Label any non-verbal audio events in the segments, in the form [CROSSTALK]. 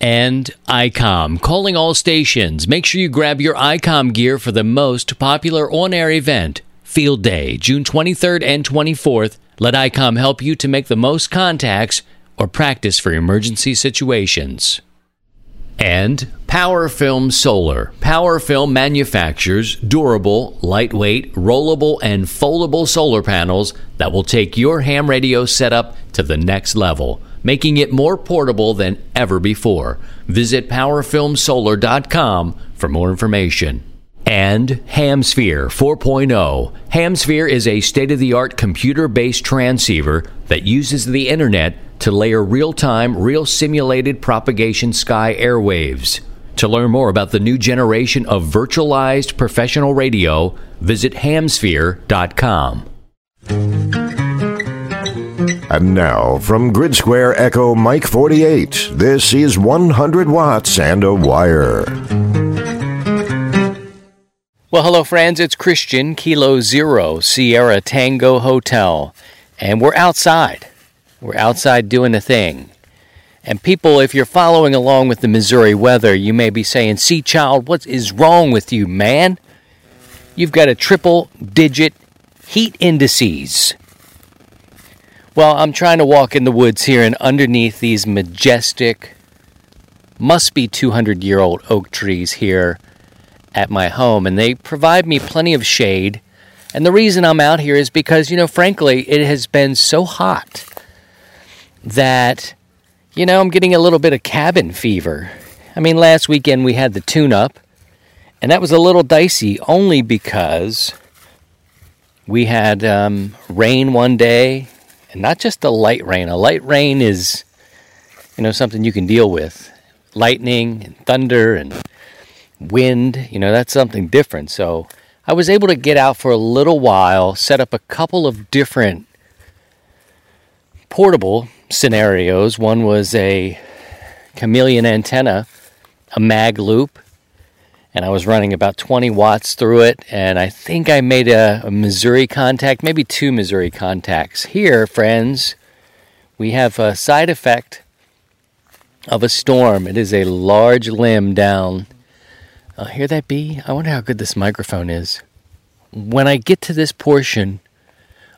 And ICOM, calling all stations. Make sure you grab your ICOM gear for the most popular on air event, Field Day, June 23rd and 24th. Let ICOM help you to make the most contacts or practice for emergency situations. And PowerFilm Solar. PowerFilm manufactures durable, lightweight, rollable, and foldable solar panels that will take your ham radio setup to the next level, making it more portable than ever before. Visit PowerFilmSolar.com for more information. And Hamsphere 4.0. Hamsphere is a state of the art computer based transceiver that uses the internet to layer real time, real simulated propagation sky airwaves. To learn more about the new generation of virtualized professional radio, visit hamsphere.com. And now, from Grid Square Echo Mike 48, this is 100 Watts and a Wire. Well, hello, friends. It's Christian, Kilo Zero, Sierra Tango Hotel. And we're outside. We're outside doing the thing. And people, if you're following along with the Missouri weather, you may be saying, See, child, what is wrong with you, man? You've got a triple digit heat indices. Well, I'm trying to walk in the woods here, and underneath these majestic, must be 200 year old oak trees here at my home, and they provide me plenty of shade. And the reason I'm out here is because, you know, frankly, it has been so hot that you know, I'm getting a little bit of cabin fever. I mean, last weekend we had the tune up, and that was a little dicey only because we had um, rain one day, and not just a light rain. A light rain is, you know, something you can deal with. Lightning and thunder and wind, you know, that's something different. So I was able to get out for a little while, set up a couple of different portable scenarios. One was a chameleon antenna, a mag loop, and I was running about 20 watts through it. And I think I made a, a Missouri contact, maybe two Missouri contacts. Here, friends, we have a side effect of a storm. It is a large limb down. Uh, hear that bee? I wonder how good this microphone is. When I get to this portion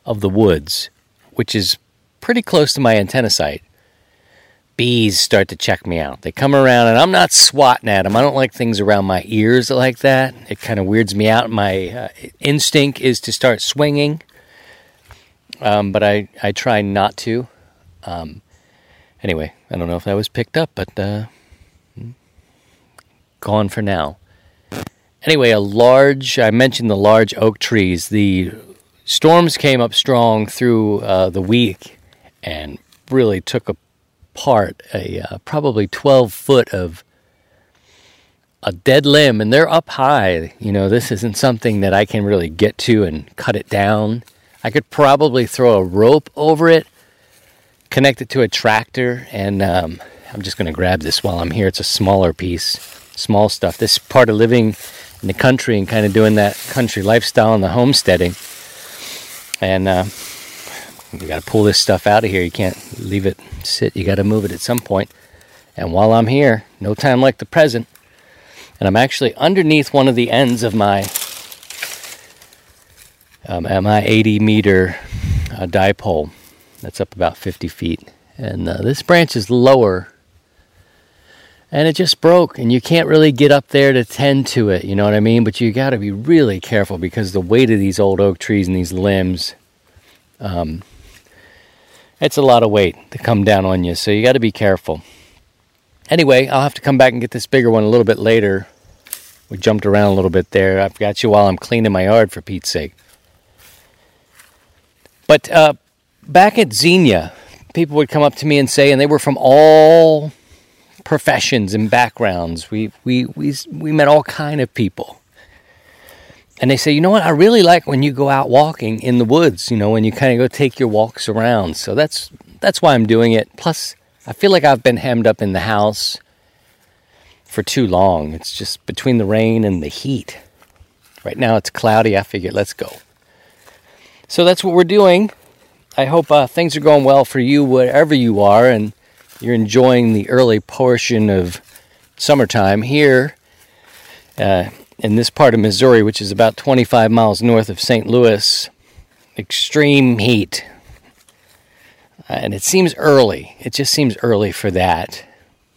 of the woods, which is pretty close to my antenna site, bees start to check me out. They come around, and I'm not swatting at them. I don't like things around my ears like that. It kind of weirds me out. My uh, instinct is to start swinging, um, but I, I try not to. Um, anyway, I don't know if that was picked up, but uh, gone for now. Anyway, a large, I mentioned the large oak trees. The storms came up strong through uh, the week and really took apart a uh, probably 12 foot of a dead limb and they're up high. You know this isn't something that i can really get to and cut it down. I could probably throw a rope over it connect it to a tractor and um, i'm just going to grab this while i'm here. It's a smaller piece small stuff. This part of living in the country and kind of doing that country lifestyle and the homesteading. And uh, you got to pull this stuff out of here. You can't leave it sit. You got to move it at some point. And while I'm here, no time like the present, and I'm actually underneath one of the ends of my um, my 80 meter uh, dipole. That's up about 50 feet, and uh, this branch is lower. And it just broke, and you can't really get up there to tend to it, you know what I mean? But you got to be really careful because the weight of these old oak trees and these limbs, um, it's a lot of weight to come down on you, so you got to be careful. Anyway, I'll have to come back and get this bigger one a little bit later. We jumped around a little bit there. I've got you while I'm cleaning my yard, for Pete's sake. But uh, back at Xenia, people would come up to me and say, and they were from all professions and backgrounds. We we we we met all kind of people. And they say, you know what? I really like when you go out walking in the woods. You know, when you kind of go take your walks around. So that's that's why I'm doing it. Plus, I feel like I've been hemmed up in the house for too long. It's just between the rain and the heat. Right now it's cloudy. I figured let's go. So that's what we're doing. I hope uh, things are going well for you wherever you are and you're enjoying the early portion of summertime here uh, in this part of Missouri, which is about 25 miles north of St. Louis. Extreme heat. Uh, and it seems early. It just seems early for that.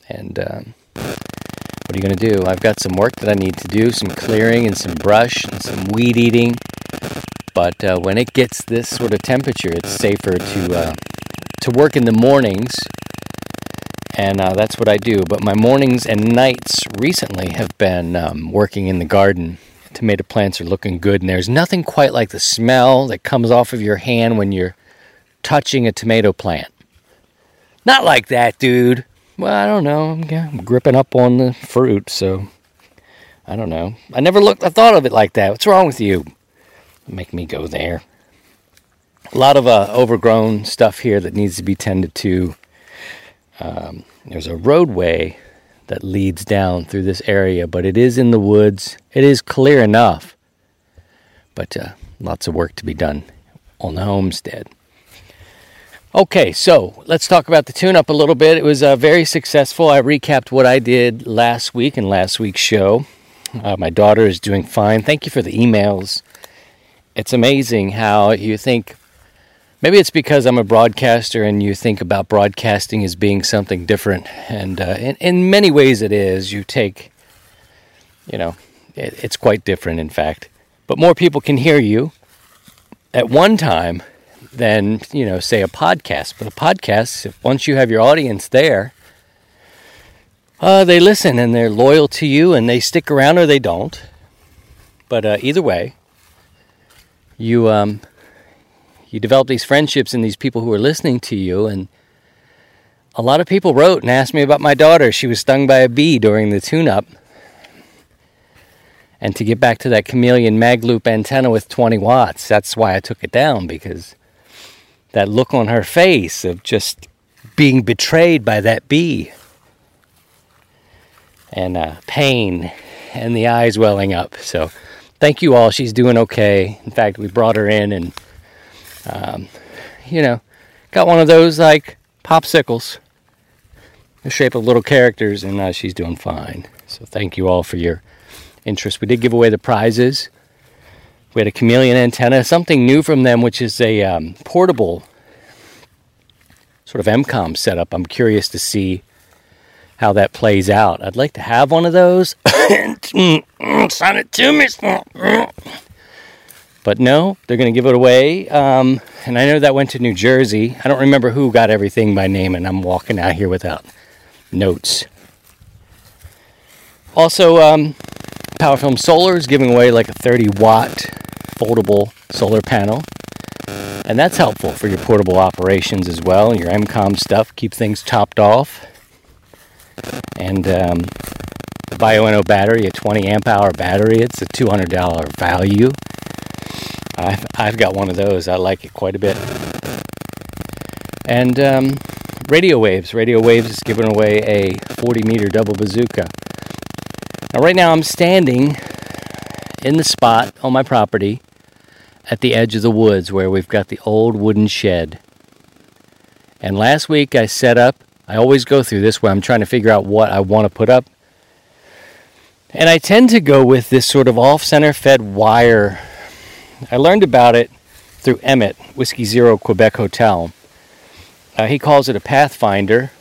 And um, what are you going to do? I've got some work that I need to do some clearing and some brush and some weed eating. But uh, when it gets this sort of temperature, it's safer to, uh, to work in the mornings and uh, that's what I do. But my mornings and nights recently have been um, working in the garden. Tomato plants are looking good, and there's nothing quite like the smell that comes off of your hand when you're touching a tomato plant. Not like that, dude. Well, I don't know. I'm, I'm gripping up on the fruit, so I don't know. I never looked. I thought of it like that. What's wrong with you? Make me go there. A lot of uh, overgrown stuff here that needs to be tended to. Um, there's a roadway that leads down through this area, but it is in the woods. It is clear enough, but uh, lots of work to be done on the homestead. Okay, so let's talk about the tune up a little bit. It was uh, very successful. I recapped what I did last week in last week's show. Uh, my daughter is doing fine. Thank you for the emails. It's amazing how you think maybe it's because I'm a broadcaster and you think about broadcasting as being something different. And uh, in, in, many ways, it is. You take, you know, it, it's quite different, in fact. But more people can hear you at one time than, you know, say a podcast. But a podcast, once you have your audience there, uh, they listen and they're loyal to you and they stick around or they don't. But uh, either way, you um, you develop these friendships and these people who are listening to you. And a lot of people wrote and asked me about my daughter. She was stung by a bee during the tune up. And to get back to that chameleon mag loop antenna with 20 watts, that's why I took it down because that look on her face of just being betrayed by that bee and uh, pain and the eyes welling up. So, thank you all. She's doing okay. In fact, we brought her in and um, you know, got one of those like popsicles, the shape of little characters, and uh, she's doing fine. So thank you all for your interest. We did give away the prizes. We had a chameleon antenna, something new from them, which is a um, portable sort of EmComm setup. I'm curious to see how that plays out. I'd like to have one of those. [COUGHS] Sign it to me. But no, they're going to give it away. Um, and I know that went to New Jersey. I don't remember who got everything by name, and I'm walking out here without notes. Also, um, PowerFilm Solar is giving away like a 30 watt foldable solar panel. And that's helpful for your portable operations as well, your EmComm stuff, keep things topped off. And um, the BioEnno battery, a 20 amp hour battery, it's a $200 value. I've, I've got one of those. I like it quite a bit. And um, Radio Waves. Radio Waves is giving away a 40 meter double bazooka. Now, right now, I'm standing in the spot on my property at the edge of the woods where we've got the old wooden shed. And last week, I set up, I always go through this where I'm trying to figure out what I want to put up. And I tend to go with this sort of off center fed wire I learned about it through Emmett, Whiskey Zero Quebec Hotel. Uh, he calls it a Pathfinder.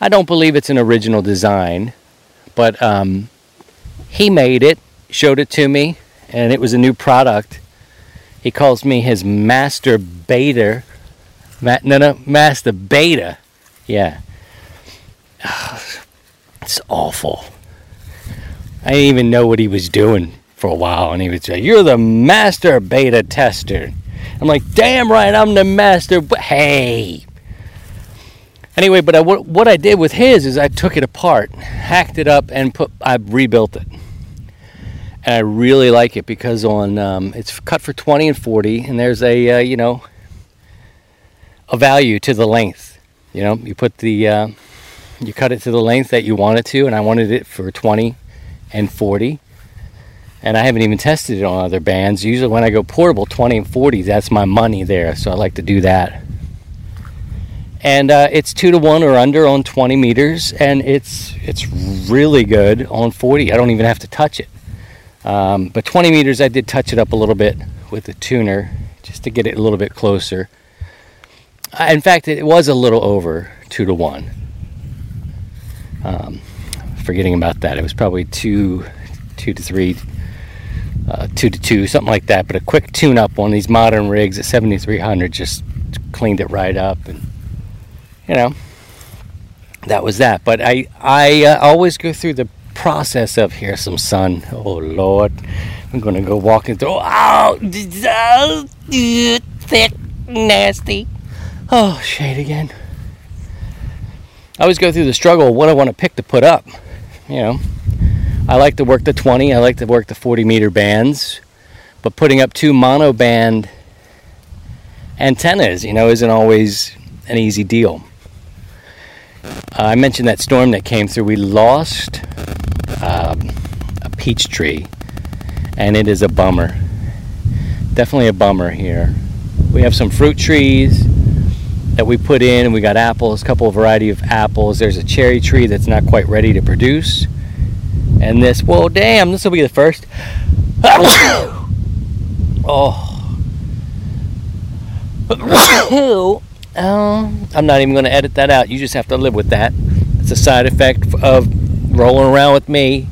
I don't believe it's an original design, but um, he made it, showed it to me, and it was a new product. He calls me his master beta. Ma- no, no, master beta. Yeah. [SIGHS] It's awful. I didn't even know what he was doing for a while, and he would say, "You're the master beta tester." I'm like, "Damn right, I'm the master." But hey, Anyway, but I, what I did with his is I took it apart, hacked it up, and put I rebuilt it. And I really like it because on um, it's cut for 20 and 40, and there's a uh, you know a value to the length. You know, you put the uh, you cut it to the length that you want it to, and I wanted it for 20 and 40. And I haven't even tested it on other bands. Usually, when I go portable, 20 and 40, that's my money there. So I like to do that. And uh, it's two to one or under on 20 meters, and it's it's really good on 40. I don't even have to touch it. Um, but 20 meters, I did touch it up a little bit with the tuner just to get it a little bit closer. Uh, in fact, it was a little over two to one. Um, forgetting about that, it was probably two, two to three, uh, two to two, something like that. But a quick tune-up on these modern rigs at 7300 just cleaned it right up, and you know, that was that. But I I uh, always go through the process of here's some sun. Oh Lord, I'm gonna go walking through. Oh, thick, nasty. Oh, shade again. I always go through the struggle of what I want to pick to put up. You know, I like to work the 20, I like to work the 40 meter bands, but putting up two mono band antennas, you know, isn't always an easy deal. Uh, I mentioned that storm that came through. We lost um, a peach tree, and it is a bummer. Definitely a bummer here. We have some fruit trees that we put in, and we got apples, a couple of variety of apples. There's a cherry tree that's not quite ready to produce, and this. Well, damn, this will be the first. [COUGHS] oh. [COUGHS] Um, I'm not even going to edit that out. You just have to live with that. It's a side effect of rolling around with me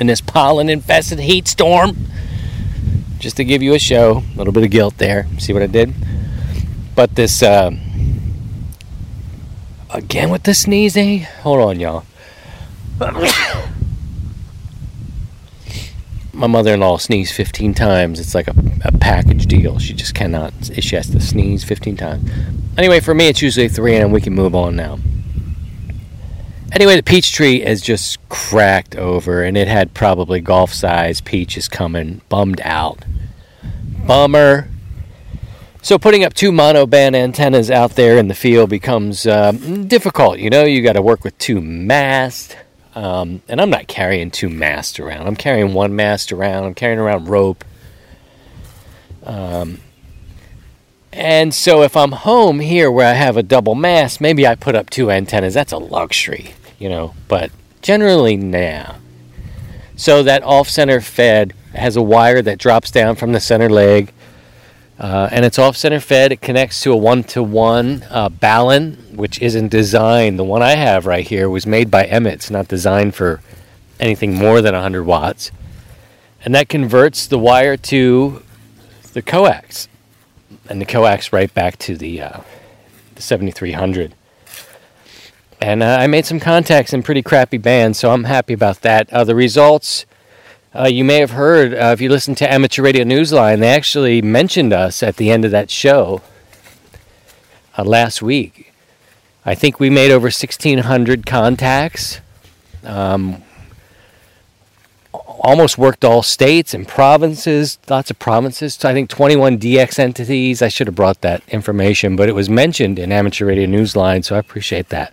in this pollen infested heat storm. Just to give you a show, a little bit of guilt there. See what I did? But this, uh, again with the sneezing. Hold on, y'all. [COUGHS] My mother in law sneezed 15 times. It's like a, a package deal. She just cannot, she has to sneeze 15 times. Anyway, for me, it's usually three, and we can move on now. Anyway, the peach tree is just cracked over, and it had probably golf size peaches coming, bummed out. Bummer. So putting up two monoband antennas out there in the field becomes uh, difficult. You know, you got to work with two masts, um, and I'm not carrying two masts around. I'm carrying one mast around. I'm carrying around rope. Um, and so if I'm home here where I have a double mast, maybe I put up two antennas. That's a luxury you know, but generally, nah. So that off center fed has a wire that drops down from the center leg. Uh, and it's off center fed. It connects to a one to one Balun, which isn't designed. The one I have right here was made by Emmett. It's not designed for anything more than 100 watts. And that converts the wire to the coax. And the coax right back to the, uh, the 7300 and uh, I made some contacts in pretty crappy bands, so I'm happy about that. Uh, the results, uh, you may have heard uh, if you listen to Amateur Radio Newsline, they actually mentioned us at the end of that show uh, last week. I think we made over 1,600 contacts. Um, almost worked all states and provinces, lots of provinces. I think 21 DX entities. I should have brought that information, but it was mentioned in Amateur Radio Newsline, so I appreciate that.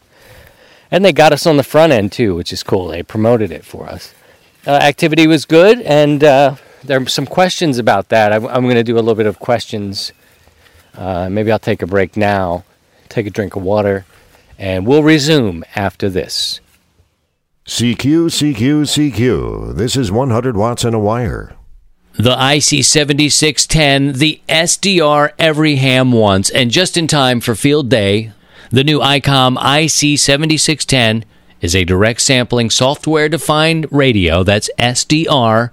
And they got us on the front end too, which is cool. They promoted it for us. Uh, activity was good, and uh, there are some questions about that. I, am going to do a little bit of questions. Uh, maybe I'll take a break now, take a drink of water, and we'll resume after this. CQ, CQ, CQ. This is 100 watts in a wire. The IC7610, the SDR every ham wants, and just in time for field day, the new ICOM IC7610 is a direct sampling software defined radio, that's SDR,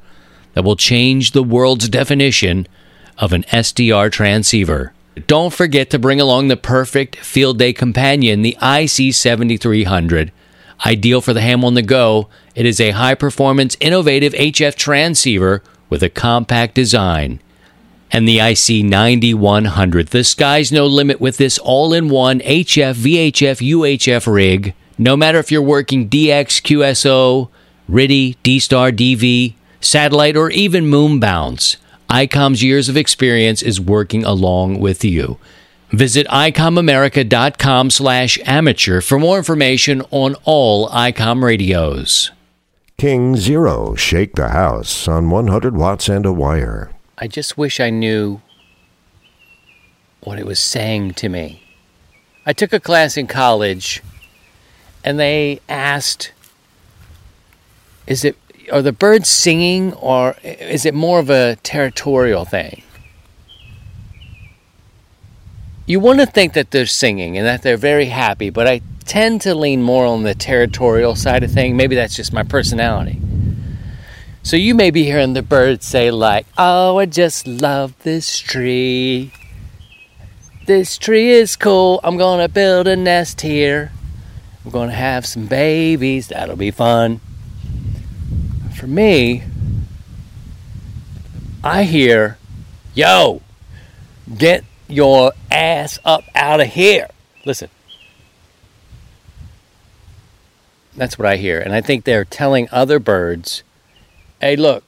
that will change the world's definition of an SDR transceiver. Don't forget to bring along the perfect field day companion, the IC7300. Ideal for the ham on the go, it is a high performance, innovative HF transceiver with a compact design. and the IC 9100. The sky's no limit with this all in one HF, VHF, UHF rig. No matter if you're working DX, QSO, RTTY, D Star, DV, satellite, or even moon bounce, ICOM's years of experience is working along with you. Visit icomamerica.com slash amateur for more information on all ICOM radios. King Zero, shake the house on 100 watts and a wire. I just wish I knew what it was saying to me. I took a class in college and they asked is it are the birds singing or is it more of a territorial thing? You want to think that they're singing and that they're very happy, but I tend to lean more on the territorial side of thing. Maybe that's just my personality. So you may be hearing the birds say, like, Oh, I just love this tree. This tree is cool. I'm going to build a nest here. We're going to have some babies. That'll be fun. For me, I hear, Yo, get your ass up out of here. Listen. That's what I hear. And I think they're telling other birds, hey, look,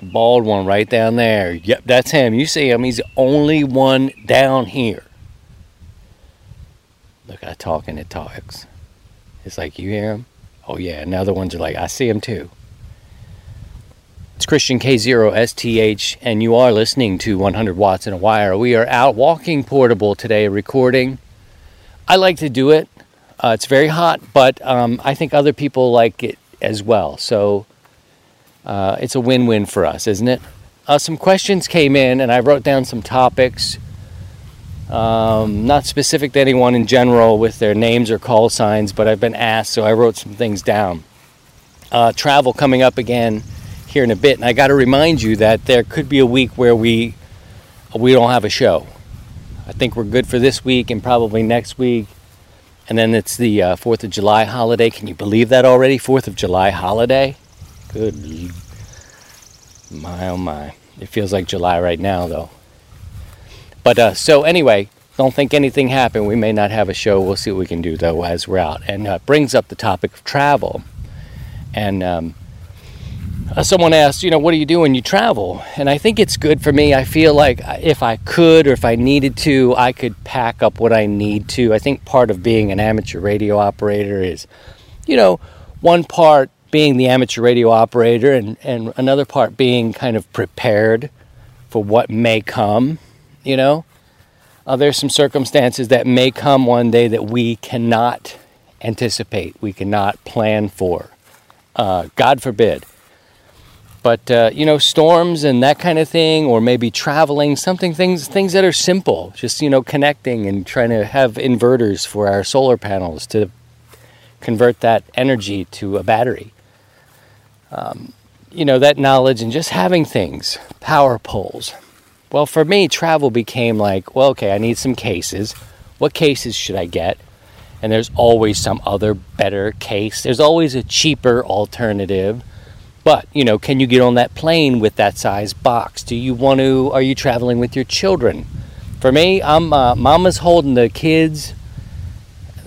bald one right down there. Yep, that's him. You see him. He's the only one down here. Look, I talk and it talks. It's like, you hear him? Oh, yeah. And the other ones are like, I see him too. It's Christian K0STH, and you are listening to 100 Watts in a Wire. We are out walking portable today, recording. I like to do it. Uh, it's very hot, but um, I think other people like it as well. So uh, it's a win win for us, isn't it? Uh, some questions came in, and I wrote down some topics. Um, not specific to anyone in general with their names or call signs, but I've been asked, so I wrote some things down. Uh, travel coming up again here in a bit, and I got to remind you that there could be a week where we we don't have a show. I think we're good for this week and probably next week. And then it's the uh, 4th of July holiday. Can you believe that already? 4th of July holiday? Good. My, oh my. It feels like July right now, though. But uh, so, anyway, don't think anything happened. We may not have a show. We'll see what we can do, though, as we're out. And uh, brings up the topic of travel. And um, uh, someone asked, you know, what do you do when you travel? And I think it's good for me. I feel like if I could or if I needed to, I could pack up what I need to. I think part of being an amateur radio operator is, you know, one part being the amateur radio operator and, and another part being kind of prepared for what may come, you know. Uh, there's some circumstances that may come one day that we cannot anticipate, we cannot plan for. Uh, God forbid but uh, you know storms and that kind of thing or maybe traveling something things things that are simple just you know connecting and trying to have inverters for our solar panels to convert that energy to a battery um, you know that knowledge and just having things power poles well for me travel became like well okay i need some cases. What cases should i get? And there's always some other better case. There's always a cheaper alternative. But, you know, can you get on that plane with that size box? Do you want to, are you traveling with your children? For me, I'm, uh, mama's holding the kids'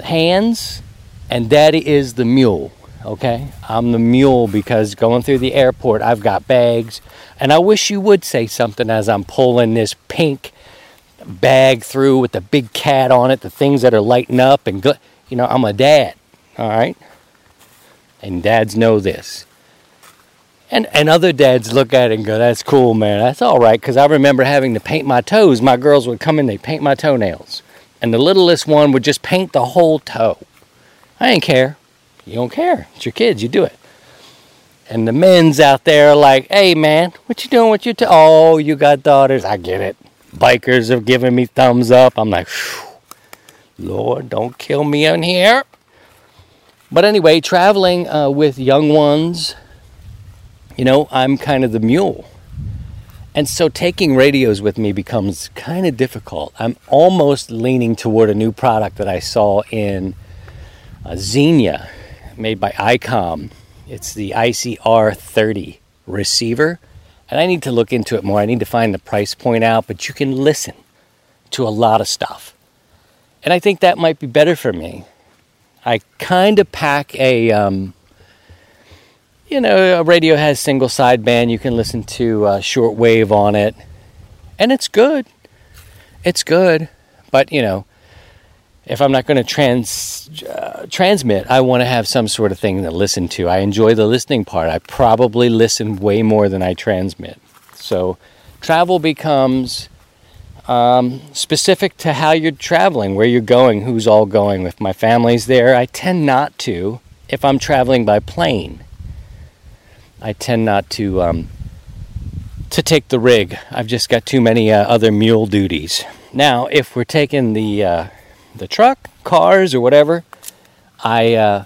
hands and daddy is the mule, okay? I'm the mule because going through the airport, I've got bags. And I wish you would say something as I'm pulling this pink bag through with the big cat on it, the things that are lighting up and, you know, I'm a dad, all right? And dads know this. And, and other dads look at it and go, that's cool, man. That's all right. Because I remember having to paint my toes. My girls would come in, they paint my toenails. And the littlest one would just paint the whole toe. I didn't care. You don't care. It's your kids. You do it. And the men's out there are like, hey, man, what you doing with your toe? Oh, you got daughters. I get it. Bikers have given me thumbs up. I'm like, Lord, don't kill me in here. But anyway, traveling uh, with young ones you know, I'm kind of the mule. And so taking radios with me becomes kind of difficult. I'm almost leaning toward a new product that I saw in uh, Xenia, made by ICOM. It's the ICR 30 receiver. And I need to look into it more. I need to find the price point out, but you can listen to a lot of stuff. And I think that might be better for me. I kind of pack a, um, you know, a radio has single sideband. You can listen to uh, shortwave on it, and it's good. It's good, but you know, if I'm not going to trans uh, transmit, I want to have some sort of thing to listen to. I enjoy the listening part. I probably listen way more than I transmit. So travel becomes um, specific to how you're traveling, where you're going, who's all going. If my family's there, I tend not to. If I'm traveling by plane, I tend not to um, to take the rig. I've just got too many uh, other mule duties. Now, if we're taking the uh, the truck, cars, or whatever, I uh,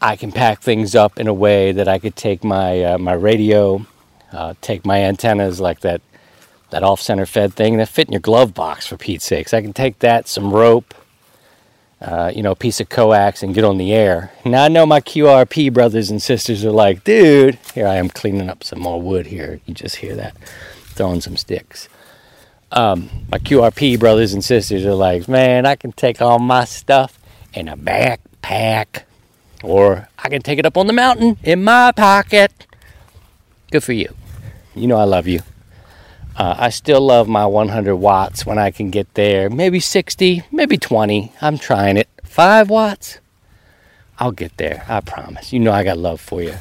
I can pack things up in a way that I could take my uh, my radio, uh, take my antennas like that that off center fed thing that fit in your glove box for Pete's sakes. I can take that, some rope, uh, you know, a piece of coax, and get on the air. Now I know my QRP brothers and sisters are like, dude, here I am cleaning up some more wood here. You just hear that, throwing some sticks um, my QRP brothers and sisters are like, man, I can take all my stuff in a backpack, or I can take it up on the mountain in my pocket. Good for you. You know I love you. Uh, I still love my 100 watts when I can get there. Maybe 60, maybe 20. I'm trying it. Five watts. I'll get there. I promise. You know I got love for you.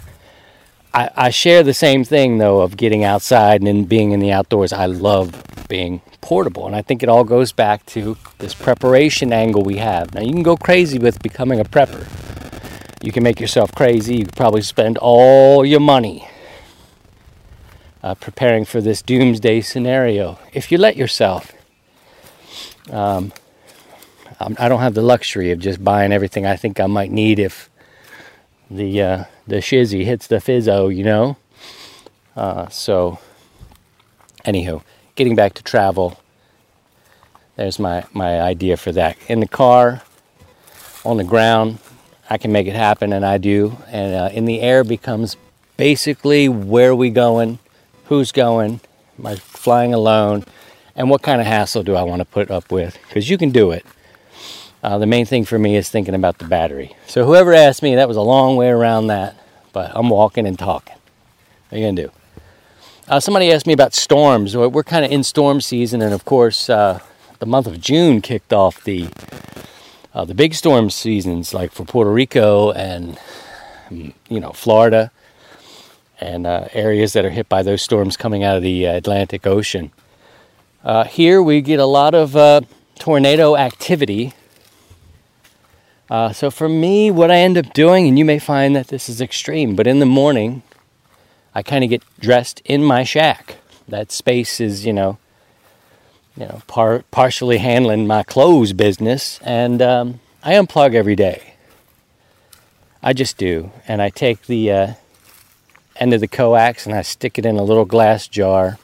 I, I share the same thing though of getting outside and being in the outdoors. I love being portable, and I think it all goes back to this preparation angle we have. Now you can go crazy with becoming a prepper. You can make yourself crazy. You could probably spend all your money uh, preparing for this doomsday scenario if you let yourself. Um, I don't have the luxury of just buying everything I think I might need if the uh, the shizzy hits the fizzo, you know. Uh, so, anywho, getting back to travel. There's my my idea for that. In the car, on the ground, I can make it happen, and I do. And uh, in the air becomes basically where we going, who's going, am I flying alone, and what kind of hassle do I want to put up with? Because you can do it. Uh, the main thing for me is thinking about the battery. So whoever asked me, that was a long way around that, but I'm walking and talking. What are you gonna do? Uh, somebody asked me about storms. We're kind of in storm season, and of course, uh, the month of June kicked off the uh, the big storm seasons, like for Puerto Rico and mm, you know Florida and uh, areas that are hit by those storms coming out of the Atlantic Ocean. Uh, here we get a lot of tornado activity uh, so for me, what I end up doing, and you may find that this is extreme, but in the morning, I kind of get dressed in my shack. That space is, you know, you know, par- partially handling my clothes business, and um, I unplug every day. I just do, and I take the uh, end of the coax and I stick it in a little glass jar,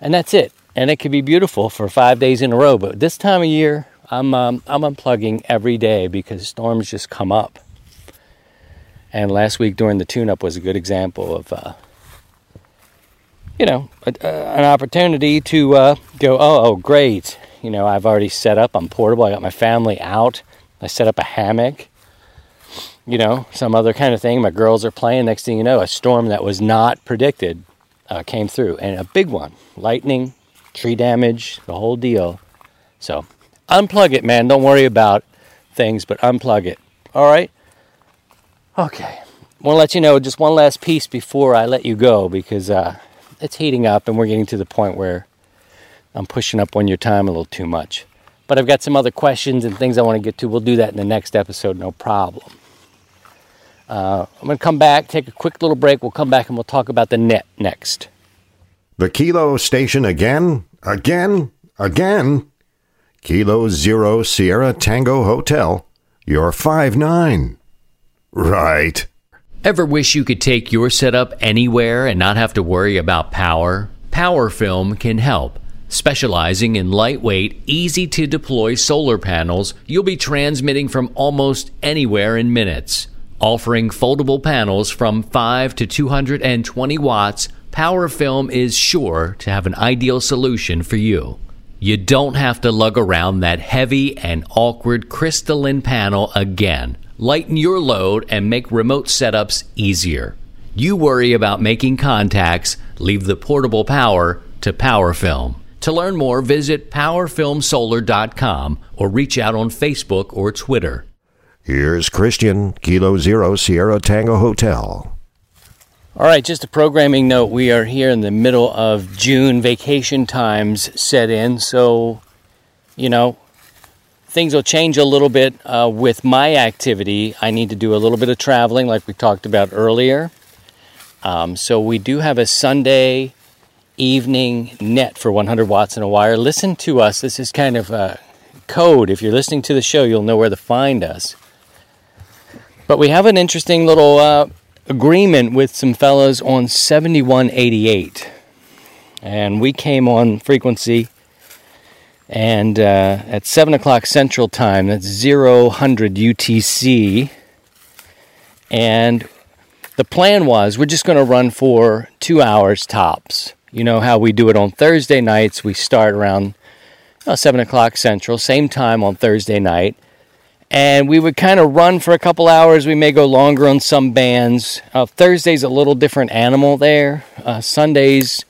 and that's it. And it can be beautiful for five days in a row. But this time of year, I'm um, I'm unplugging every day because storms just come up. And last week during the tune-up was a good example of, uh, you know, a, an opportunity to uh, go. Oh, oh, great! You know, I've already set up. I'm portable. I got my family out. I set up a hammock. You know, some other kind of thing. My girls are playing. Next thing you know, a storm that was not predicted uh, came through, and a big one. Lightning, tree damage, the whole deal. So unplug it, man. Don't worry about things, but unplug it. All right? Okay. Want to let you know just one last piece before I let you go because uh, it's heating up and we're getting to the point where I'm pushing up on your time a little too much. But I've got some other questions and things I want to get to. We'll do that in the next episode, no problem. Uh, I'm going to come back, take a quick little break. We'll come back and we'll talk about the net next. The Kilo station again? Again? Again? Kilo Zero Sierra Tango Hotel, you're 5 9. Right. Ever wish you could take your setup anywhere and not have to worry about power? PowerFilm can help. Specializing in lightweight, easy to deploy solar panels, you'll be transmitting from almost anywhere in minutes. Offering foldable panels from 5 to 220 watts PowerFilm is sure to have an ideal solution for you. You don't have to lug around that heavy and awkward crystalline panel again. Lighten your load and make remote setups easier. You worry about making contacts, leave the portable power to PowerFilm. To learn more, visit powerfilmsolar.com or reach out on Facebook or Twitter. Here's Christian, Kilo Zero Sierra Tango Hotel. All right, just a programming note. We are here in the middle of June. Vacation times set in. So, you know, things will change a little bit uh, with my activity. I need to do a little bit of traveling, like we talked about earlier. Um, so, we do have a Sunday evening net for 100 watts and a wire. Listen to us. This is kind of a code. If you're listening to the show, you'll know where to find us. But we have an interesting little. Uh, agreement with some fellows on 7188. And we came on frequency and uh, at 7 o'clock Central Time, that's 0100 UTC. And the plan was we're just going to run for two hours tops. You know how we do it on Thursday nights. We start around uh, 7 o'clock Central, same time on Thursday night and we would kind of run for a couple hours. We may go longer on some bands. Uh, Thursday's a little different animal there. Uh, Sundays,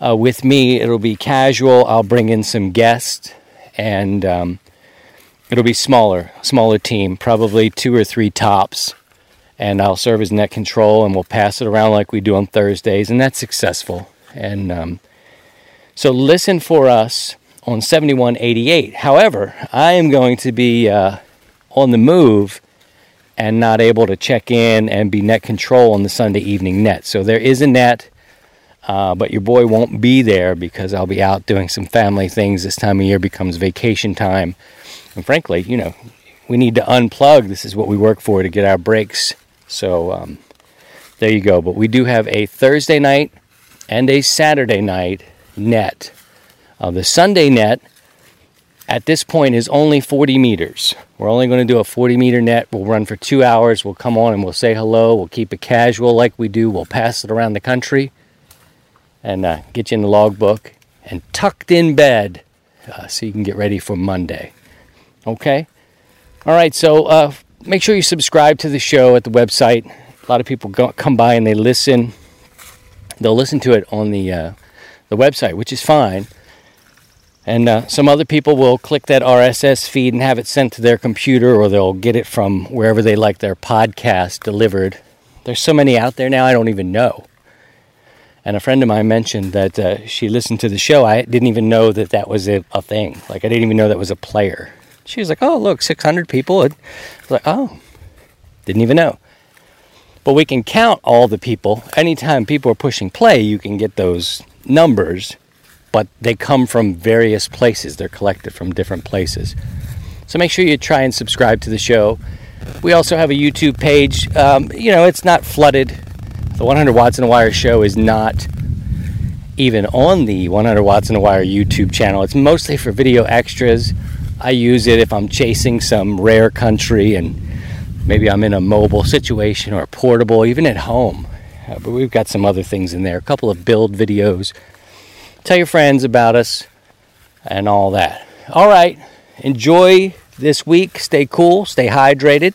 uh, with me, it'll be casual. I'll bring in some guests, and um, it'll be smaller, smaller team, probably two or three tops. And I'll serve as net control, and we'll pass it around like we do on Thursdays, and that's successful. And um, so, listen for us on 7188. However, I am going to be uh, on the move and not able to check in and be net control on the Sunday evening net. So there is a net, uh, but your boy won't be there because I'll be out doing some family things. This time of year becomes vacation time. And frankly, you know, we need to unplug. This is what we work for to get our breaks. So um, there you go. But we do have a Thursday night and a Saturday night net. Uh, the Sunday net at this point is only 40 meters. We're only going to do a 40 meter net. We'll run for two hours. We'll come on and we'll say hello. We'll keep it casual like we do. We'll pass it around the country and uh, get you in the logbook and tucked in bed uh, so you can get ready for Monday. Okay? All right, so uh, make sure you subscribe to the show at the website. A lot of people go, come by and they listen. They'll listen to it on the, uh, the website, which is fine and uh, some other people will click that RSS feed and have it sent to their computer, or they'll get it from wherever they like their podcast delivered. There's so many out there now, I don't even know. And a friend of mine mentioned that uh, she listened to the show. I didn't even know that that was a, a, thing. Like, I didn't even know that was a player. She was like, oh, look, 600 people. I was like, oh, didn't even know. But we can count all the people. Anytime people are pushing play, you can get those numbers but they come from various places. They're collected from different places. So make sure you try and subscribe to the show. We also have a YouTube page. Um, you know, it's not flooded. The 100 Watts in a Wire show is not even on the 100 Watts in a Wire YouTube channel. It's mostly for video extras. I use it if I'm chasing some rare country and maybe I'm in a mobile situation or portable, even at home. Uh, but we've got some other things in there. A couple of build videos Tell your friends about us and all that. All right. Enjoy this week. Stay cool. Stay hydrated.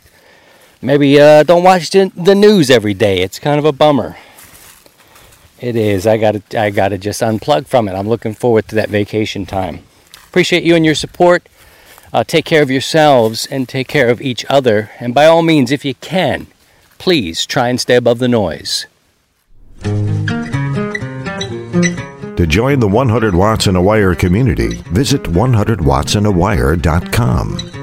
Maybe uh, don't watch the, news every day. It's kind of a bummer. It is. I got to. I got to just unplug from it. I'm looking forward to that vacation time. Appreciate you and your support. Uh, take care of yourselves and take care of each other. And by all means, if you can, please try and stay above the noise. To join the 100 Watts in a Wire community, visit 100wattsandawire.com.